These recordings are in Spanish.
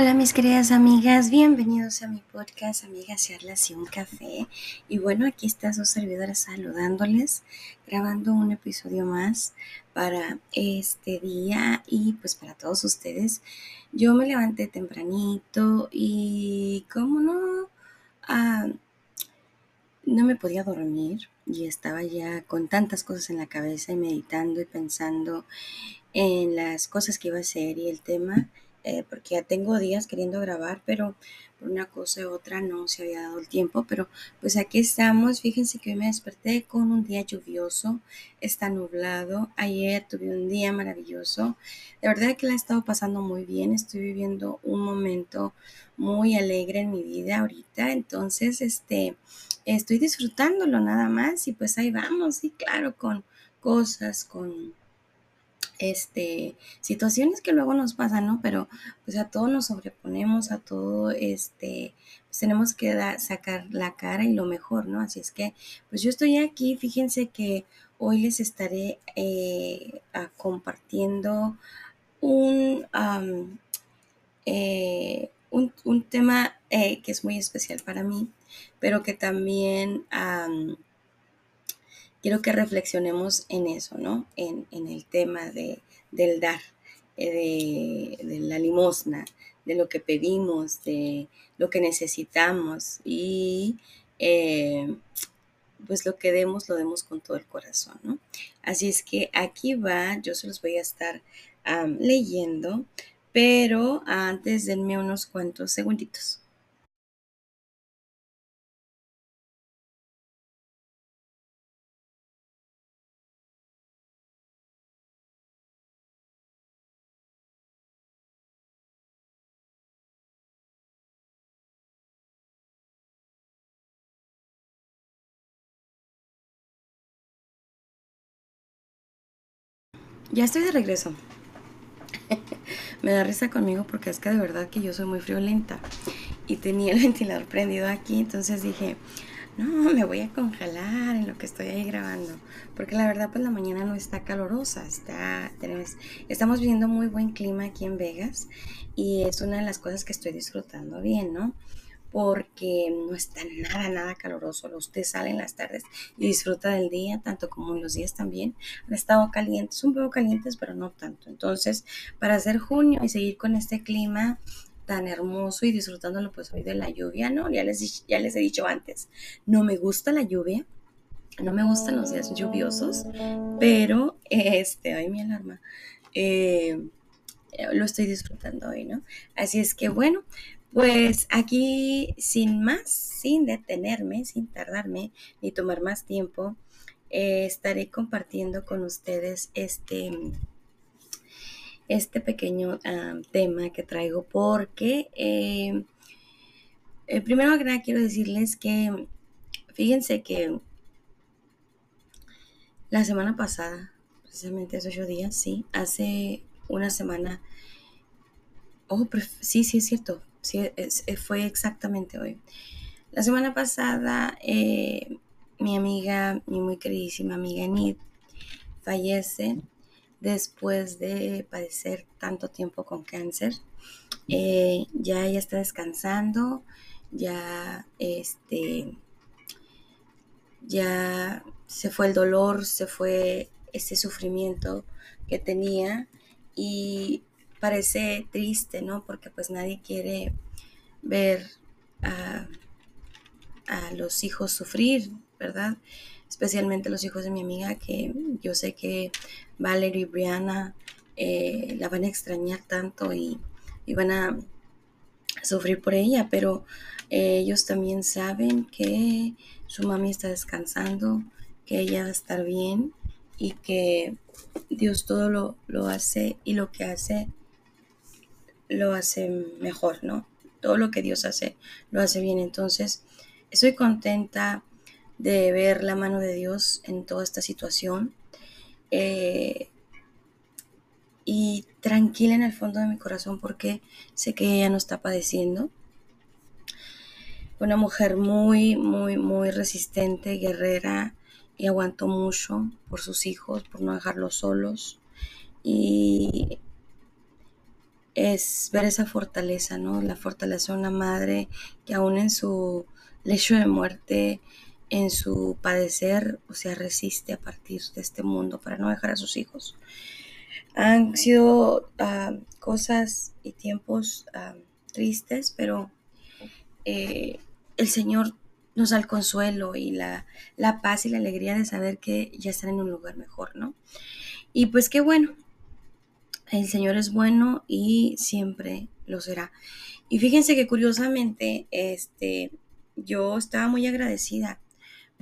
Hola mis queridas amigas, bienvenidos a mi podcast Amigas Charlas y un Café. Y bueno, aquí está su servidora saludándoles, grabando un episodio más para este día y pues para todos ustedes. Yo me levanté tempranito y como no, ah, no me podía dormir y estaba ya con tantas cosas en la cabeza y meditando y pensando en las cosas que iba a hacer y el tema eh, porque ya tengo días queriendo grabar, pero por una cosa u otra no se había dado el tiempo, pero pues aquí estamos. Fíjense que hoy me desperté con un día lluvioso, está nublado. Ayer tuve un día maravilloso. De verdad que la he estado pasando muy bien, estoy viviendo un momento muy alegre en mi vida ahorita, entonces este estoy disfrutándolo nada más y pues ahí vamos, y claro, con cosas, con este, situaciones que luego nos pasan, ¿no? Pero pues a todo nos sobreponemos, a todo, este, pues tenemos que sacar la cara y lo mejor, ¿no? Así es que, pues yo estoy aquí, fíjense que hoy les estaré eh, compartiendo un, eh, un, tema eh, que es muy especial para mí, pero que también quiero que reflexionemos en eso, ¿no? En, el tema de, del dar, eh, de, la limosna, de lo que pedimos, de lo que necesitamos y eh, pues lo que demos lo demos con todo el corazón, ¿no? Así es que aquí va, yo se los voy a estar leyendo, pero antes denme unos cuantos segunditos. Ya estoy de regreso. Me da risa conmigo porque es que de verdad que yo soy muy friolenta. Y tenía el ventilador prendido aquí, entonces dije, no, me voy a congelar en lo que estoy ahí grabando. Porque la verdad, pues la mañana no está calorosa. Está, tenemos, estamos viendo muy buen clima aquí en Vegas. Y es una de las cosas que estoy disfrutando bien, ¿no? Porque no está nada, nada caloroso. Usted sale en las tardes y disfruta del día, tanto como en los días también. Han estado calientes, un poco calientes, pero no tanto. Entonces, para hacer junio y seguir con este clima tan hermoso y disfrutándolo pues hoy de la lluvia, ¿no? Ya les, ya les he dicho antes, no me gusta la lluvia, no me gustan los días lluviosos, pero este, ay mi alarma, eh, lo estoy disfrutando hoy, ¿no? Así es que bueno, pues aquí, sin más, sin detenerme, sin tardarme ni tomar más tiempo, eh, estaré compartiendo con ustedes este, este pequeño ah, tema que traigo porque eh, eh, primero que nada quiero decirles que fíjense que la semana pasada, precisamente hace ocho días, sí, hace una semana, oh, sí, sí es cierto, Sí, eh, fue exactamente hoy. La semana pasada, eh, mi amiga, mi muy queridísima amiga Enid, fallece después de padecer tanto tiempo con cáncer. Eh, ya ella está descansando, ya este, ya se fue el dolor, se fue ese sufrimiento que tenía y parece triste, ¿no? Porque pues nadie quiere ver a, los hijos sufrir, ¿verdad? Especialmente los hijos de mi amiga, que yo sé que Valerie y Brianna eh, la van a extrañar tanto y, van a sufrir por ella, pero eh, ellos también saben que su mami está descansando, que ella va a estar bien y que Dios todo lo, lo hace y lo que hace lo hace mejor, ¿no? Todo lo que Dios hace, lo hace bien. Entonces, estoy contenta de ver la mano de Dios en toda esta situación. Eh, y tranquila en el fondo de mi corazón porque sé que ella no está padeciendo. Una mujer muy, muy, muy resistente, guerrera y aguantó mucho por sus hijos, por no dejarlos solos. Y es ver esa fortaleza, ¿no? La fortaleza de una madre que aún en su lecho de muerte, en su padecer, o sea, resiste a partir de este mundo para no dejar a sus hijos. Han sido ah, cosas y tiempos ah, tristes, pero eh, el Señor nos da el consuelo y la, la paz y la alegría de saber que ya están en un lugar mejor, ¿no? Y pues qué bueno, el Señor es bueno y siempre lo será. Y fíjense que curiosamente, este, yo estaba muy agradecida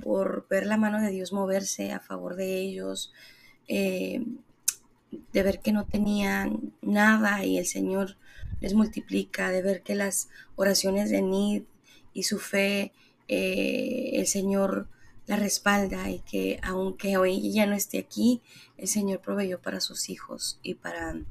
por ver la mano de Dios moverse a favor de ellos, eh, de ver que no tenían nada y el Señor les multiplica, de ver que las oraciones de Nid y su fe, eh, el Señor la respalda y que aunque hoy ya no esté aquí, el Señor proveyó para sus hijos y para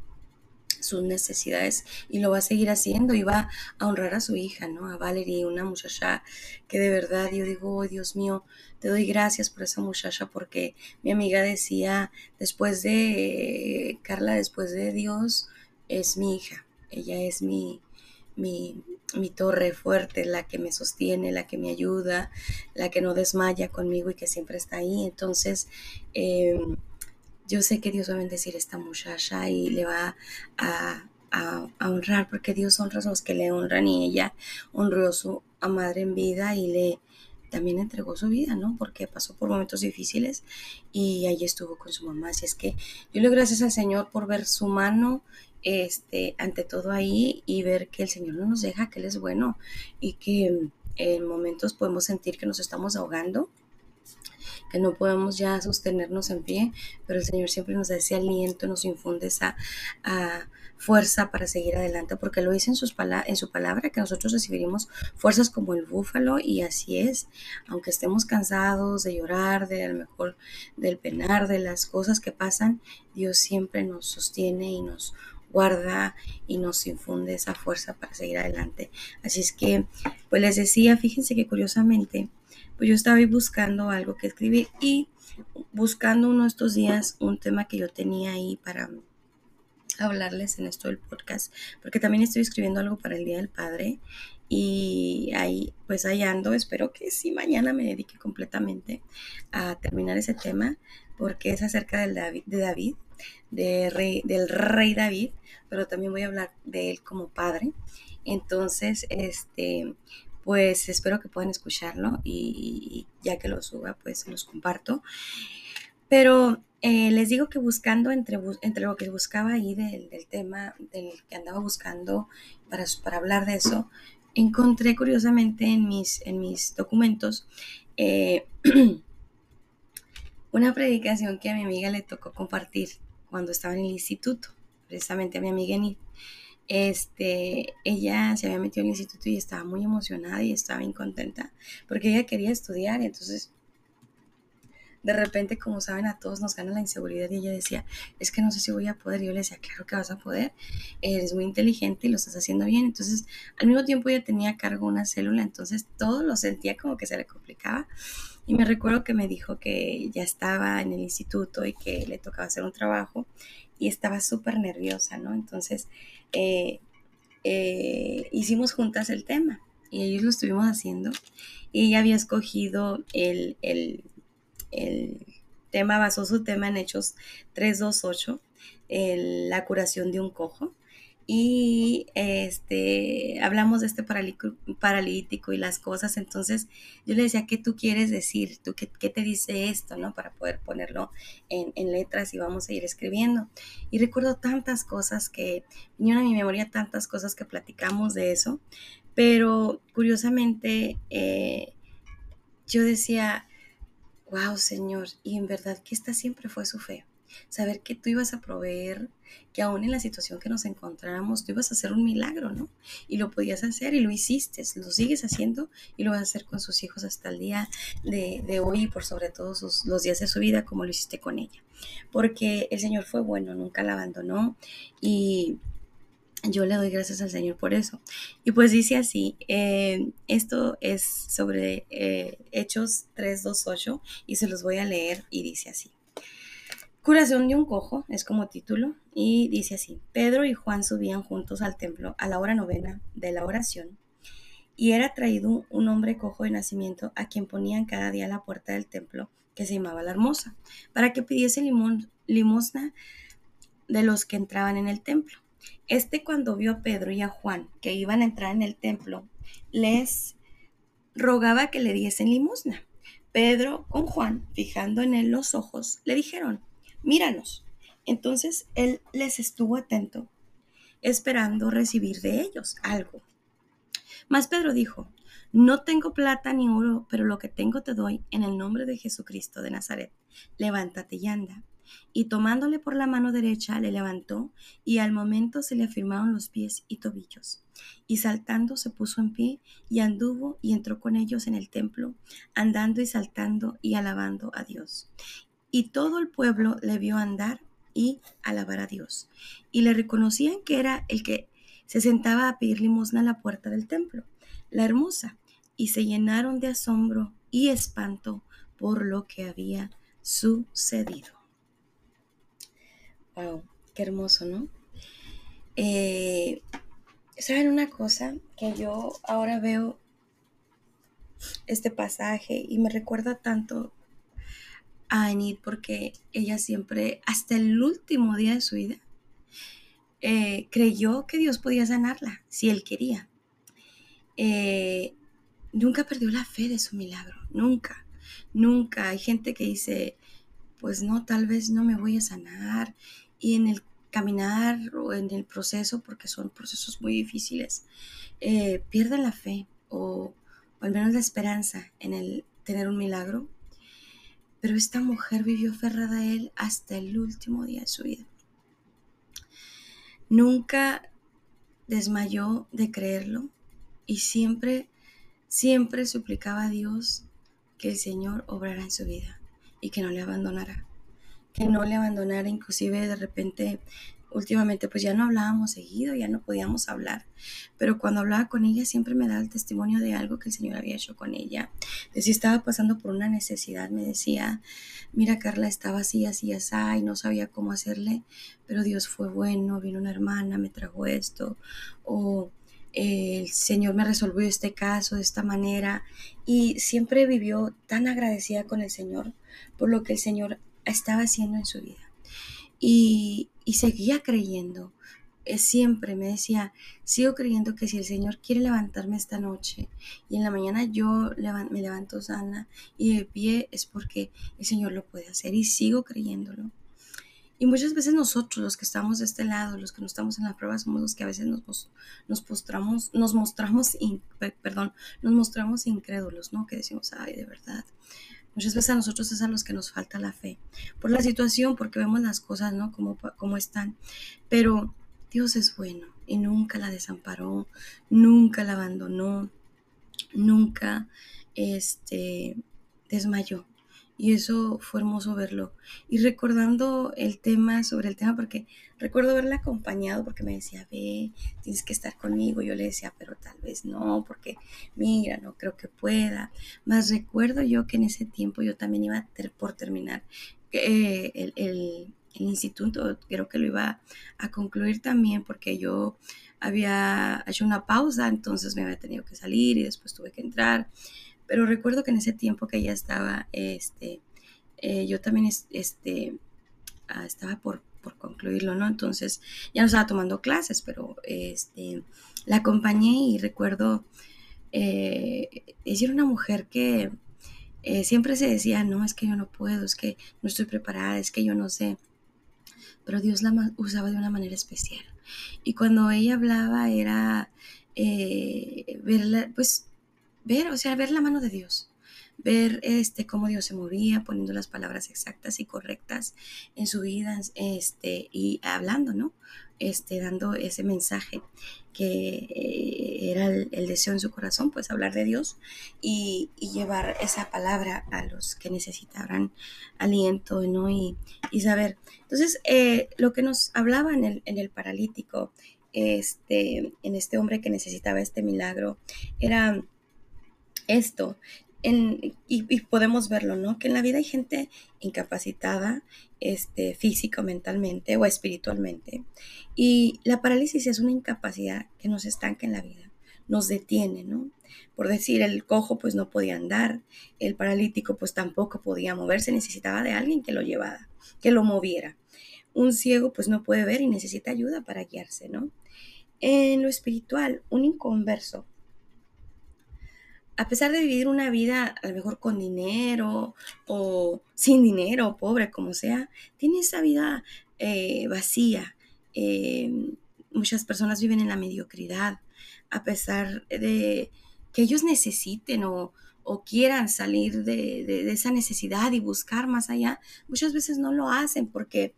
sus necesidades y lo va a seguir haciendo y va a honrar a su hija, ¿no? A Valerie, una muchacha que de verdad yo digo, oh, Dios mío, te doy gracias por esa muchacha porque mi amiga decía, después de Carla, después de Dios, es mi hija, ella es mi, mi, mi torre fuerte, la que me sostiene, la que me ayuda, la que no desmaya conmigo y que siempre está ahí. Entonces, eh, yo sé que Dios va a bendecir a esta muchacha y le va a, honrar, porque Dios honra a los que le honran y ella honró a su madre en vida y le también entregó su vida, ¿no? Porque pasó por momentos difíciles y ahí estuvo con su mamá. Así es que yo le doy gracias al Señor por ver su mano este, ante todo ahí y ver que el Señor no nos deja, que Él es bueno y que en momentos podemos sentir que nos estamos ahogando que no podemos ya sostenernos en pie, pero el Señor siempre nos da ese aliento, nos infunde esa fuerza para seguir adelante, porque lo dice en, sus en su palabra, que nosotros recibiremos fuerzas como el búfalo, y así es, aunque estemos cansados de llorar, de a lo mejor del penar, de las cosas que pasan, Dios siempre nos sostiene y nos guarda y nos infunde esa fuerza para seguir adelante. Así es que, pues les decía, fíjense que curiosamente, pues yo estaba buscando algo que escribir y buscando uno de estos días un tema que yo tenía ahí para hablarles en esto del podcast, porque también estoy escribiendo algo para el Día del Padre y ahí pues ahí ando, espero que sí mañana me dedique completamente a terminar ese tema porque es acerca del David, de David, de rey, del rey David, pero también voy a hablar de él como padre. Entonces, este, pues espero que puedan escucharlo y ya que lo suba, pues los comparto. Pero eh, les digo que buscando entre, entre lo que buscaba ahí del, tema, del que andaba buscando para, para hablar de eso, encontré curiosamente en mis, en mis documentos eh, una predicación que a mi amiga le tocó compartir cuando estaba en el instituto, precisamente a mi amiga Enid. Este, ella se había metido en el instituto y estaba muy emocionada y estaba bien contenta porque ella quería estudiar entonces de repente, como saben, a todos nos gana la inseguridad y ella decía, es que no sé si voy a poder. Y yo le decía, claro que vas a poder, eres muy inteligente y lo estás haciendo bien. Entonces, al mismo tiempo ella tenía a cargo una célula, entonces todo lo sentía como que se le complicaba. Y me recuerdo que me dijo que ya estaba en el instituto y que le tocaba hacer un trabajo y estaba súper nerviosa, ¿no? Entonces, eh, eh, hicimos juntas el tema y ellos lo estuvimos haciendo y ella había escogido el, el, el tema, basó su tema en Hechos 328, la curación de un cojo y este, hablamos de este paralítico y las cosas, entonces yo le decía, ¿qué tú quieres decir? ¿Tú qué, te dice esto? ¿no? Para poder ponerlo en, en, letras y vamos a ir escribiendo. Y recuerdo tantas cosas que vinieron a mi memoria, tantas cosas que platicamos de eso, pero curiosamente eh, yo decía, wow Señor, y en verdad que esta siempre fue su fe saber que tú ibas a proveer, que aún en la situación que nos encontramos, tú ibas a hacer un milagro, ¿no? Y lo podías hacer y lo hiciste, lo sigues haciendo y lo vas a hacer con sus hijos hasta el día de, hoy y por sobre todo los días de su vida como lo hiciste con ella. Porque el Señor fue bueno, nunca la abandonó y yo le doy gracias al Señor por eso. Y pues dice así, eh, esto es sobre eh, Hechos 328 y se los voy a leer y dice así. Curación de un cojo es como título y dice así, Pedro y Juan subían juntos al templo a la hora novena de la oración y era traído un hombre cojo de nacimiento a quien ponían cada día la puerta del templo que se llamaba la hermosa, para que pidiese limosna de los que entraban en el templo. Este cuando vio a Pedro y a Juan que iban a entrar en el templo, les rogaba que le diesen limosna. Pedro con Juan, fijando en él los ojos, le dijeron, míranos. Entonces él les estuvo atento, esperando recibir de ellos algo. Mas Pedro dijo, no tengo plata ni oro, pero lo que tengo te doy en el nombre de Jesucristo de Nazaret. Levántate y anda. Y tomándole por la mano derecha, le levantó, y al momento se le afirmaron los pies y tobillos. Y saltando se puso en pie, y anduvo y entró con ellos en el templo, andando y saltando y alabando a Dios. Y todo el pueblo le vio andar y alabar a Dios. Y le reconocían que era el que se sentaba a pedir limosna a la puerta del templo, la hermosa, y se llenaron de asombro y espanto por lo que había sucedido. Wow, qué hermoso, ¿no? Eh, ¿Saben una cosa? Que yo ahora veo este pasaje y me recuerda tanto a Enid porque ella siempre, hasta el último día de su vida, eh, creyó que Dios podía sanarla si él quería. Eh, nunca perdió la fe de su milagro, nunca, nunca. Hay gente que dice, pues no, tal vez no me voy a sanar. Y en el caminar o en el proceso, porque son procesos muy difíciles, eh, pierden la fe o, al menos la esperanza en el tener un milagro. Pero esta mujer vivió aferrada a él hasta el último día de su vida. Nunca desmayó de creerlo y siempre, siempre suplicaba a Dios que el Señor obrara en su vida y que no le abandonara. Que no le abandonara, inclusive de repente últimamente pues ya no hablábamos seguido, ya no podíamos hablar, pero cuando hablaba con ella siempre me daba el testimonio de algo que el Señor había hecho con ella. De si estaba pasando por una necesidad, me decía, mira Carla, estaba así, así, así, y no sabía cómo hacerle, pero Dios fue bueno, vino una hermana, me trajo esto, o el Señor me resolvió este caso de esta manera, y siempre vivió tan agradecida con el Señor por lo que el Señor estaba haciendo en su vida. Y, seguía creyendo. Eh, siempre me decía, sigo creyendo que si el Señor quiere levantarme esta noche y en la mañana yo me levanto sana y de pie es porque el Señor lo puede hacer y sigo creyéndolo. Y muchas veces nosotros, los que estamos de este lado, los que no estamos en la prueba, somos los que a veces nos, nos postramos, nos mostramos, perdón, nos mostramos incrédulos, ¿no? Que decimos, ay, de verdad, Muchas veces a nosotros es a los que nos falta la fe, por la situación, porque vemos las cosas, ¿no? Como, están. Pero Dios es bueno y nunca la desamparó, nunca la abandonó, nunca este, desmayó. Y eso fue hermoso verlo. Y recordando el tema, sobre el tema, porque recuerdo haberla acompañado porque me decía, ve, tienes que estar conmigo. Yo le decía, pero tal vez no, porque mira, no creo que pueda. Más recuerdo yo que en ese tiempo yo también iba por terminar eh, el, el, el instituto, creo que lo iba a concluir también porque yo había hecho una pausa, entonces me había tenido que salir y después tuve que entrar. Pero recuerdo que en ese tiempo que ella estaba, este, eh, yo también este, ah, estaba por, concluirlo, ¿no? Entonces ya no estaba tomando clases, pero este, la acompañé y recuerdo, eh, ella era una mujer que eh, siempre se decía, no, es que yo no puedo, es que no estoy preparada, es que yo no sé, pero Dios la usaba de una manera especial. Y cuando ella hablaba era verla, pues ver, o sea, ver la mano de Dios, ver este, cómo Dios se movía, poniendo las palabras exactas y correctas en su vida este, y hablando, ¿no? Este, dando ese mensaje que eh, era el, deseo en su corazón, pues hablar de Dios y, llevar esa palabra a los que necesitaran aliento, ¿no? Y, saber. Entonces, eh, lo que nos hablaba en el, en el paralítico, este, en este hombre que necesitaba este milagro, era esto, y, podemos verlo, ¿no? Que en la vida hay gente incapacitada, este, física, mentalmente o espiritualmente. Y la parálisis es una incapacidad que nos estanca en la vida, nos detiene, ¿no? Por decir, el cojo pues no podía andar, el paralítico pues tampoco podía moverse, necesitaba de alguien que lo llevara, que lo moviera. Un ciego pues no puede ver y necesita ayuda para guiarse, ¿no? En lo espiritual, un inconverso a pesar de vivir una vida a lo mejor con dinero o sin dinero, pobre, como sea, tiene esa vida eh, vacía. Eh, muchas personas viven en la mediocridad, a pesar de que ellos necesiten o, quieran salir de, esa necesidad y buscar más allá, muchas veces no lo hacen porque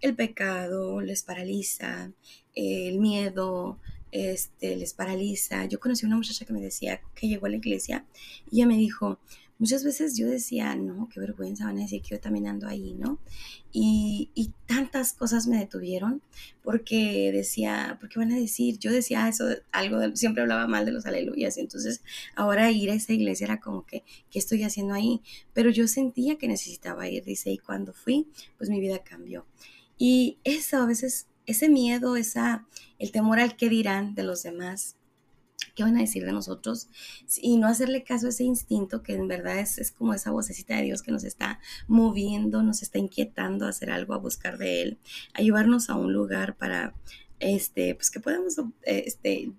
el pecado les paraliza, el miedo, este, les paraliza. Yo conocí a una muchacha que me decía que llegó a la iglesia y ella me dijo, muchas veces yo decía, no, qué vergüenza, van a decir que yo también ando ahí, ¿no? Y, tantas cosas me detuvieron porque decía, ¿por qué van a decir? Yo decía eso, algo, siempre hablaba mal de los aleluyas, y entonces ahora ir a esa iglesia era como que, ¿qué estoy haciendo ahí? Pero yo sentía que necesitaba ir, dice, y cuando fui, pues mi vida cambió. Y eso a veces ese miedo, esa, el temor al que dirán de los demás, qué van a decir de nosotros, y no hacerle caso a ese instinto que en verdad es, es, como esa vocecita de Dios que nos está moviendo, nos está inquietando a hacer algo, a buscar de Él, a llevarnos a un lugar para, este, pues que podamos, este,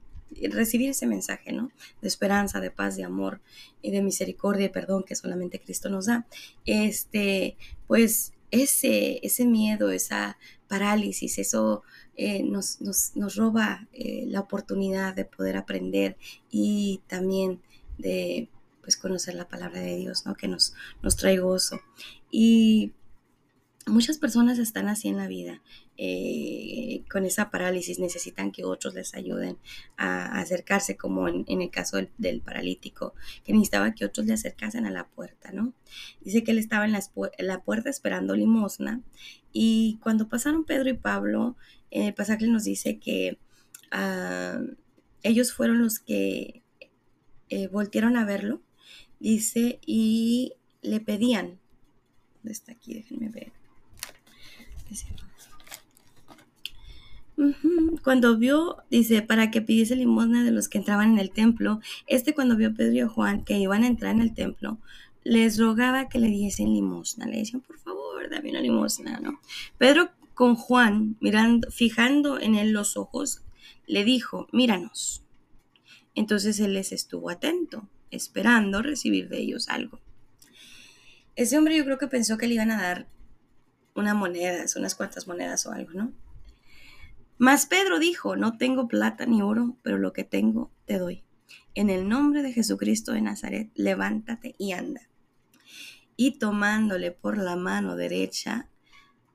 recibir ese mensaje, ¿no? De esperanza, de paz, de amor y de misericordia y perdón que solamente Cristo nos da. Este, pues ese, ese miedo, esa parálisis, eso eh, nos, nos, roba eh, la oportunidad de poder aprender y también de pues conocer la palabra de Dios, ¿no? Que nos, nos trae gozo. Y muchas personas están así en la vida, eh, con esa parálisis, necesitan que otros les ayuden a, acercarse, como en, el caso del, paralítico, que necesitaba que otros le acercasen a la puerta, ¿no? Dice que él estaba en la, puerta esperando limosna y cuando pasaron Pedro y Pablo, el pasaje nos dice que ah, ellos fueron los que eh, voltearon a verlo, dice, y le pedían, ¿dónde está aquí? Déjenme ver cuando vio, dice, para que pidiese limosna de los que entraban en el templo, este cuando vio a Pedro y a Juan que iban a entrar en el templo, les rogaba que le diesen limosna. Le decían, por favor, dame una limosna, ¿no? Pedro con Juan, mirando, fijando en él los ojos, le dijo, míranos. Entonces él les estuvo atento, esperando recibir de ellos algo. Ese hombre yo creo que pensó que le iban a dar una moneda, unas cuantas monedas o algo, ¿no? Mas Pedro dijo, no tengo plata ni oro, pero lo que tengo te doy. En el nombre de Jesucristo de Nazaret, levántate y anda. Y tomándole por la mano derecha,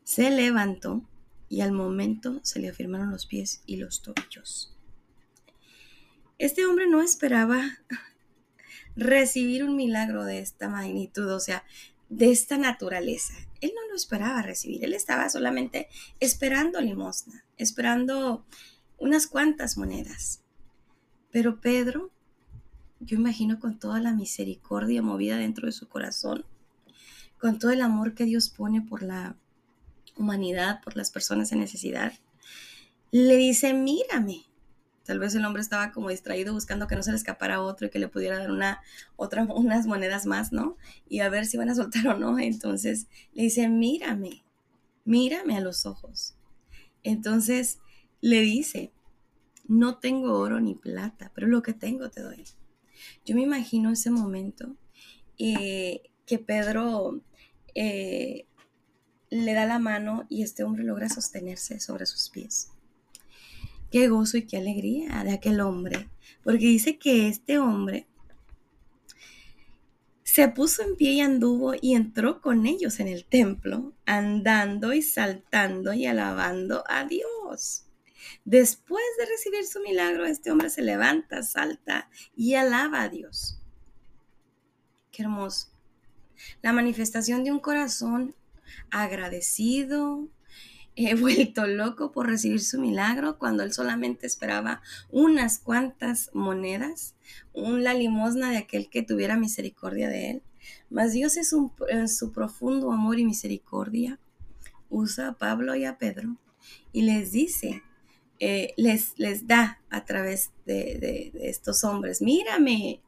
se levantó y al momento se le afirmaron los pies y los tobillos. Este hombre no esperaba recibir un milagro de esta magnitud, o sea, de esta naturaleza. Él no lo esperaba recibir, él estaba solamente esperando limosna, esperando unas cuantas monedas. Pero Pedro, yo imagino con toda la misericordia movida dentro de su corazón, con todo el amor que Dios pone por la humanidad, por las personas en necesidad, le dice, mírame, Tal vez el hombre estaba como distraído buscando que no se le escapara otro y que le pudiera dar una, otra, unas monedas más, ¿no? Y a ver si van a soltar o no. Entonces le dice, mírame, mírame a los ojos. Entonces le dice, no tengo oro ni plata, pero lo que tengo te doy. Yo me imagino ese momento eh, que Pedro eh, le da la mano y este hombre logra sostenerse sobre sus pies qué gozo y qué alegría de aquel hombre, porque dice que este hombre se puso en pie y anduvo y entró con ellos en el templo, andando y saltando y alabando a Dios. Después de recibir su milagro, este hombre se levanta, salta y alaba a Dios. Qué hermoso. La manifestación de un corazón agradecido, he vuelto loco por recibir su milagro cuando él solamente esperaba unas cuantas monedas, la limosna de aquel que tuviera misericordia de él. Mas Dios es en su profundo amor y misericordia usa a Pablo y a Pedro y les dice, eh, les, les da a través de, de estos hombres, mírame,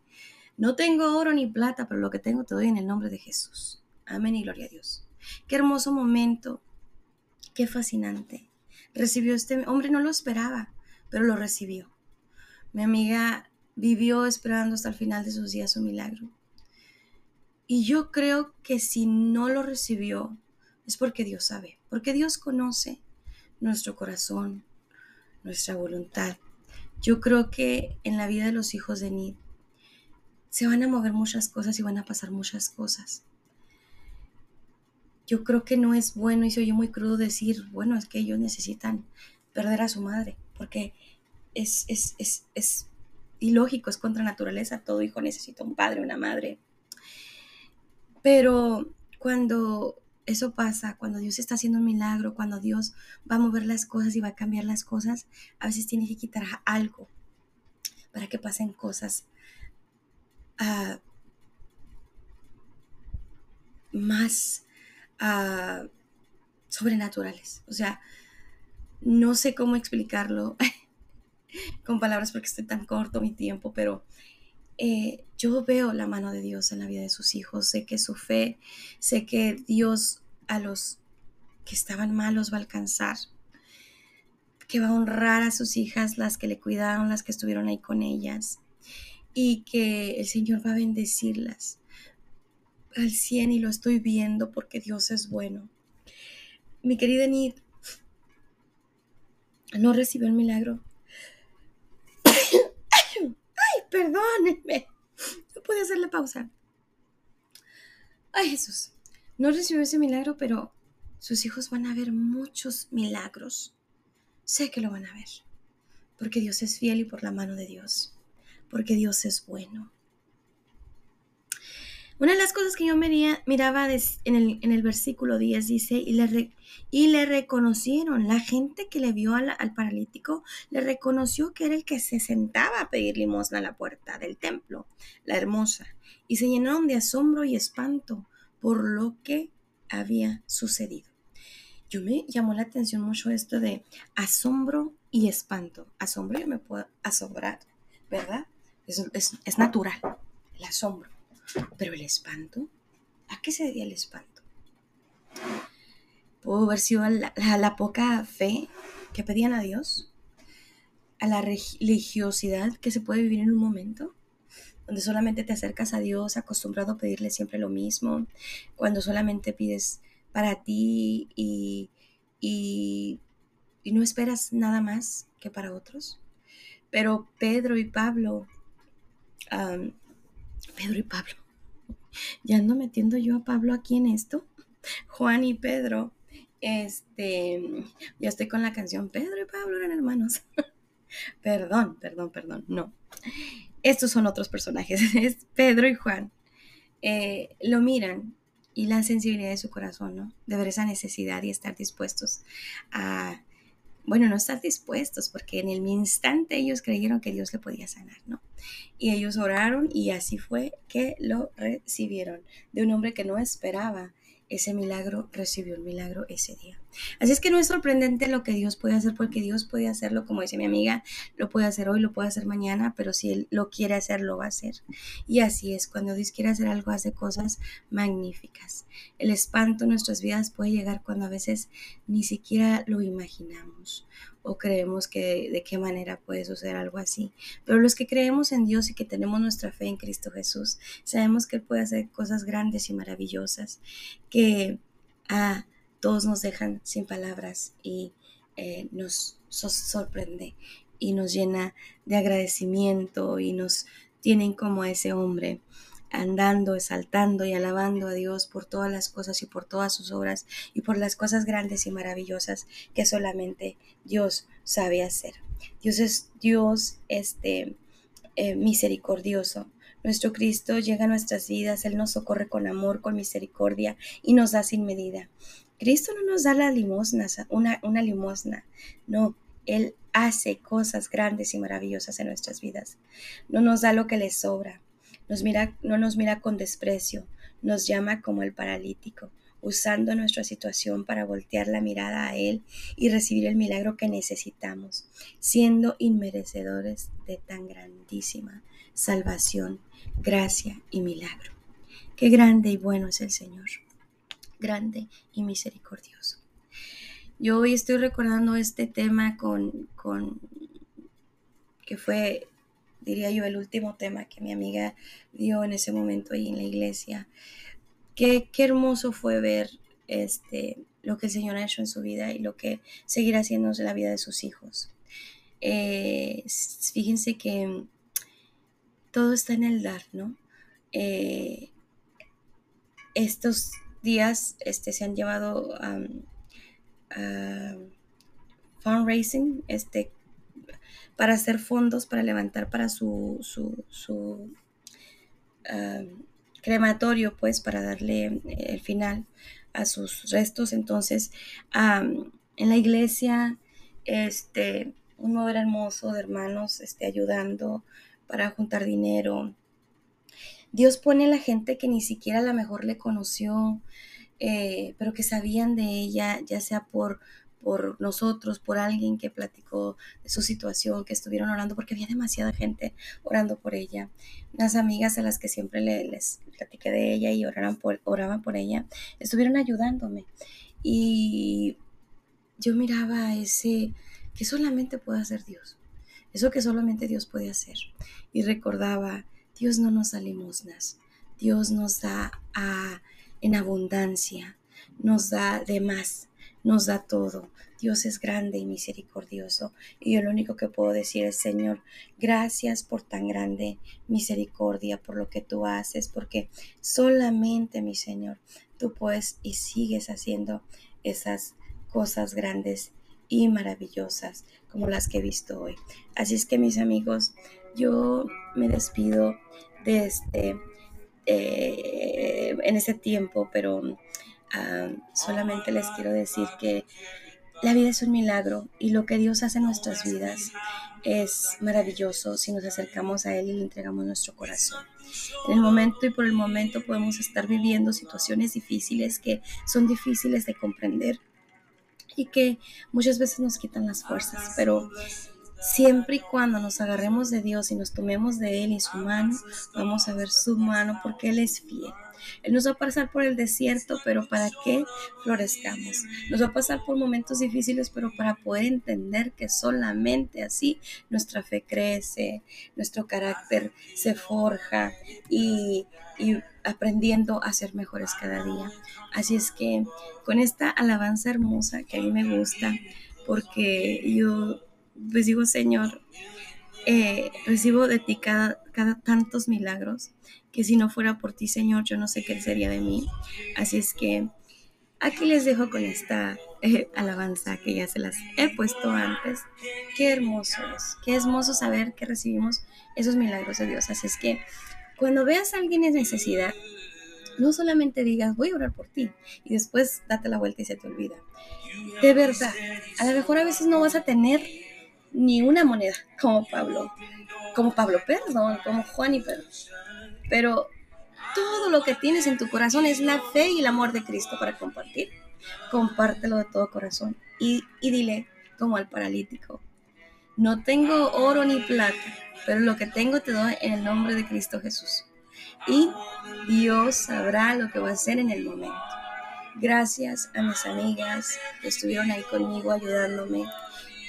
no tengo oro ni plata, pero lo que tengo te doy en el nombre de Jesús. Amén y gloria a Dios. Qué hermoso momento Qué fascinante. Recibió este hombre, no lo esperaba, pero lo recibió. Mi amiga vivió esperando hasta el final de sus días su milagro. Y yo creo que si no lo recibió, es porque Dios sabe, porque Dios conoce nuestro corazón, nuestra voluntad. Yo creo que en la vida de los hijos de Nid se van a mover muchas cosas y van a pasar muchas cosas yo creo que no es bueno y se oye muy crudo decir, bueno, es que ellos necesitan perder a su madre, porque es, es, es, es ilógico, es contra naturaleza, todo hijo necesita un padre, una madre. Pero cuando eso pasa, cuando Dios está haciendo un milagro, cuando Dios va a mover las cosas y va a cambiar las cosas, a veces tiene que quitar algo para que pasen cosas uh, más sobrenaturales. O sea, no sé cómo explicarlo con palabras porque estoy tan corto mi tiempo, pero eh, yo veo la mano de Dios en la vida de sus hijos. Sé que su fe, sé que Dios a los que estaban malos va a alcanzar, que va a honrar a sus hijas, las que le cuidaron, las que estuvieron ahí con ellas, y que el Señor va a bendecirlas al 100 y lo estoy viendo porque Dios es bueno. Mi querida Nid no recibió el milagro. Ay, perdónenme. No pude hacer la pausa. Ay, Jesús. No recibió ese milagro, pero sus hijos van a ver muchos milagros. Sé que lo van a ver. Porque Dios es fiel y por la mano de Dios. Porque Dios es bueno. Una de las cosas que yo miraba en el, versículo 10 dice, y le, y le reconocieron, la gente que le vio al, paralítico, le reconoció que era el que se sentaba a pedir limosna a la puerta del templo, la hermosa, y se llenaron de asombro y espanto por lo que había sucedido. Yo me llamó la atención mucho esto de asombro y espanto. Asombro yo me puedo asombrar, ¿verdad? es, es natural, el asombro. Pero el espanto, ¿a qué se debía el espanto? Pudo haber sido a la, poca fe que pedían a Dios, a la religiosidad que se puede vivir en un momento, donde solamente te acercas a Dios acostumbrado a pedirle siempre lo mismo, cuando solamente pides para ti y, y, no esperas nada más que para otros. Pero Pedro y Pablo, Pedro y Pablo, ya ando metiendo yo a Pablo aquí en esto. Juan y Pedro, este, ya estoy con la canción Pedro y Pablo eran hermanos. perdón, perdón, perdón, no. Estos son otros personajes, es Pedro y Juan. Eh, lo miran y la sensibilidad de su corazón, ¿no? De ver esa necesidad y estar dispuestos a bueno, no estar dispuestos, porque en el instante ellos creyeron que Dios le podía sanar, ¿no? Y ellos oraron y así fue que lo recibieron de un hombre que no esperaba ese milagro, recibió el milagro ese día. Así es que no es sorprendente lo que Dios puede hacer, porque Dios puede hacerlo, como dice mi amiga, lo puede hacer hoy, lo puede hacer mañana, pero si Él lo quiere hacer, lo va a hacer. Y así es, cuando Dios quiere hacer algo, hace cosas magníficas. El espanto en nuestras vidas puede llegar cuando a veces ni siquiera lo imaginamos o creemos que de qué manera puede suceder algo así. Pero los que creemos en Dios y que tenemos nuestra fe en Cristo Jesús, sabemos que Él puede hacer cosas grandes y maravillosas que a todos nos dejan sin palabras y eh, nos sorprende y nos llena de agradecimiento y nos tienen como a ese hombre andando, exaltando y alabando a Dios por todas las cosas y por todas sus obras y por las cosas grandes y maravillosas que solamente Dios sabe hacer. Dios es Dios este, eh, misericordioso, Nuestro Cristo llega a nuestras vidas, Él nos socorre con amor, con misericordia y nos da sin medida. Cristo no nos da la limosna, una, una limosna, no, Él hace cosas grandes y maravillosas en nuestras vidas. No nos da lo que le sobra, nos mira, no nos mira con desprecio, nos llama como el paralítico, usando nuestra situación para voltear la mirada a Él y recibir el milagro que necesitamos, siendo inmerecedores de tan grandísima salvación, gracia y milagro. Qué grande y bueno es el Señor, grande y misericordioso. Yo hoy estoy recordando este tema con, con que fue, diría yo, el último tema que mi amiga dio en ese momento ahí en la iglesia. Qué, qué hermoso fue ver este, lo que el Señor ha hecho en su vida y lo que seguirá haciendo en la vida de sus hijos. Eh, fíjense que todo está en el dar, ¿no? Eh, estos días este, se han llevado a fundraising este, para hacer fondos para levantar para su, su, crematorio, pues para darle el final a sus restos. Entonces, en la iglesia, este, un mover hermoso de hermanos este, ayudando para juntar dinero. Dios pone a la gente que ni siquiera a lo mejor le conoció, eh, pero que sabían de ella, ya sea por, por nosotros, por alguien que platicó de su situación, que estuvieron orando, porque había demasiada gente orando por ella. Unas amigas a las que siempre les platiqué de ella y oraban por, oraban por ella, estuvieron ayudándome. Y yo miraba ese que solamente puede hacer Dios. Eso que solamente Dios puede hacer. Y recordaba, Dios no nos da limosnas, Dios nos da en abundancia, nos da de más, nos da todo. Dios es grande y misericordioso. Y yo lo único que puedo decir es, Señor, gracias por tan grande misericordia, por lo que tú haces, porque solamente, mi Señor, tú puedes y sigues haciendo esas cosas grandes y maravillosas como las que he visto hoy. Así es que mis amigos, yo me despido de este eh, en este tiempo, pero ah, solamente les quiero decir que la vida es un milagro y lo que Dios hace en nuestras vidas es maravilloso si nos acercamos a Él y le entregamos nuestro corazón. En el momento y por el momento podemos estar viviendo situaciones difíciles que son difíciles de comprender, y que muchas veces nos quitan las fuerzas, pero siempre y cuando nos agarremos de Dios y nos tomemos de Él y su mano, vamos a ver su mano porque Él es fiel. Él nos va a pasar por el desierto, pero para que florezcamos. Nos va a pasar por momentos difíciles, pero para poder entender que solamente así nuestra fe crece, nuestro carácter se forja y, y aprendiendo a ser mejores cada día. Así es que con esta alabanza hermosa que a mí me gusta, porque yo pues digo, Señor, eh, recibo de ti cada, cada tantos milagros que si no fuera por ti, Señor, yo no sé qué sería de mí. Así es que aquí les dejo con esta eh, alabanza que ya se las he puesto antes. Qué hermoso es, qué hermoso saber que recibimos esos milagros de Dios. Así es que cuando veas a alguien en necesidad, no solamente digas, voy a orar por ti y después date la vuelta y se te olvida. De verdad, a lo mejor a veces no vas a tener ni una moneda como Pablo, como Pablo, perdón, como Juan y Pedro. Pero todo lo que tienes en tu corazón es la fe y el amor de Cristo para compartir. Compártelo de todo corazón y, dile como al paralítico, no tengo oro ni plata, pero lo que tengo te doy en el nombre de Cristo Jesús. Y Dios sabrá lo que va a hacer en el momento. Gracias a mis amigas que estuvieron ahí conmigo ayudándome,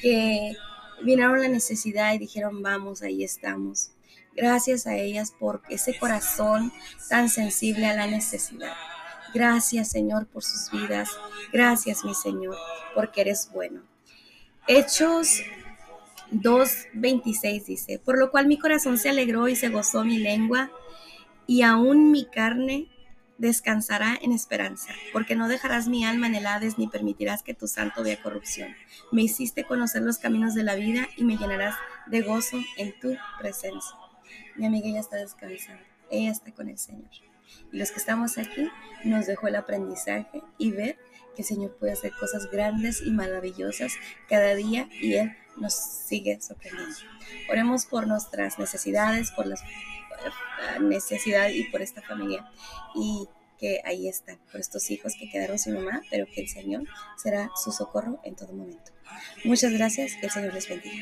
que vinieron la necesidad y dijeron, vamos, ahí estamos. Gracias a ellas por ese corazón tan sensible a la necesidad. Gracias, Señor, por sus vidas. Gracias, mi Señor, porque eres bueno. Hechos 2.26 dice, por lo cual mi corazón se alegró y se gozó mi lengua, y aún mi carne descansará en esperanza, porque no dejarás mi alma en el ni permitirás que tu santo vea corrupción. Me hiciste conocer los caminos de la vida y me llenarás de gozo en tu presencia. Mi amiga ya está descansando, ella está con el Señor. Y los que estamos aquí nos dejó el aprendizaje y ver que el Señor puede hacer cosas grandes y maravillosas cada día y Él nos sigue sorprendiendo. Oremos por nuestras necesidades, por necesidad y por esta familia y que ahí están, por estos hijos que quedaron sin mamá, pero que el Señor será su socorro en todo momento. Muchas gracias, que el Señor les bendiga.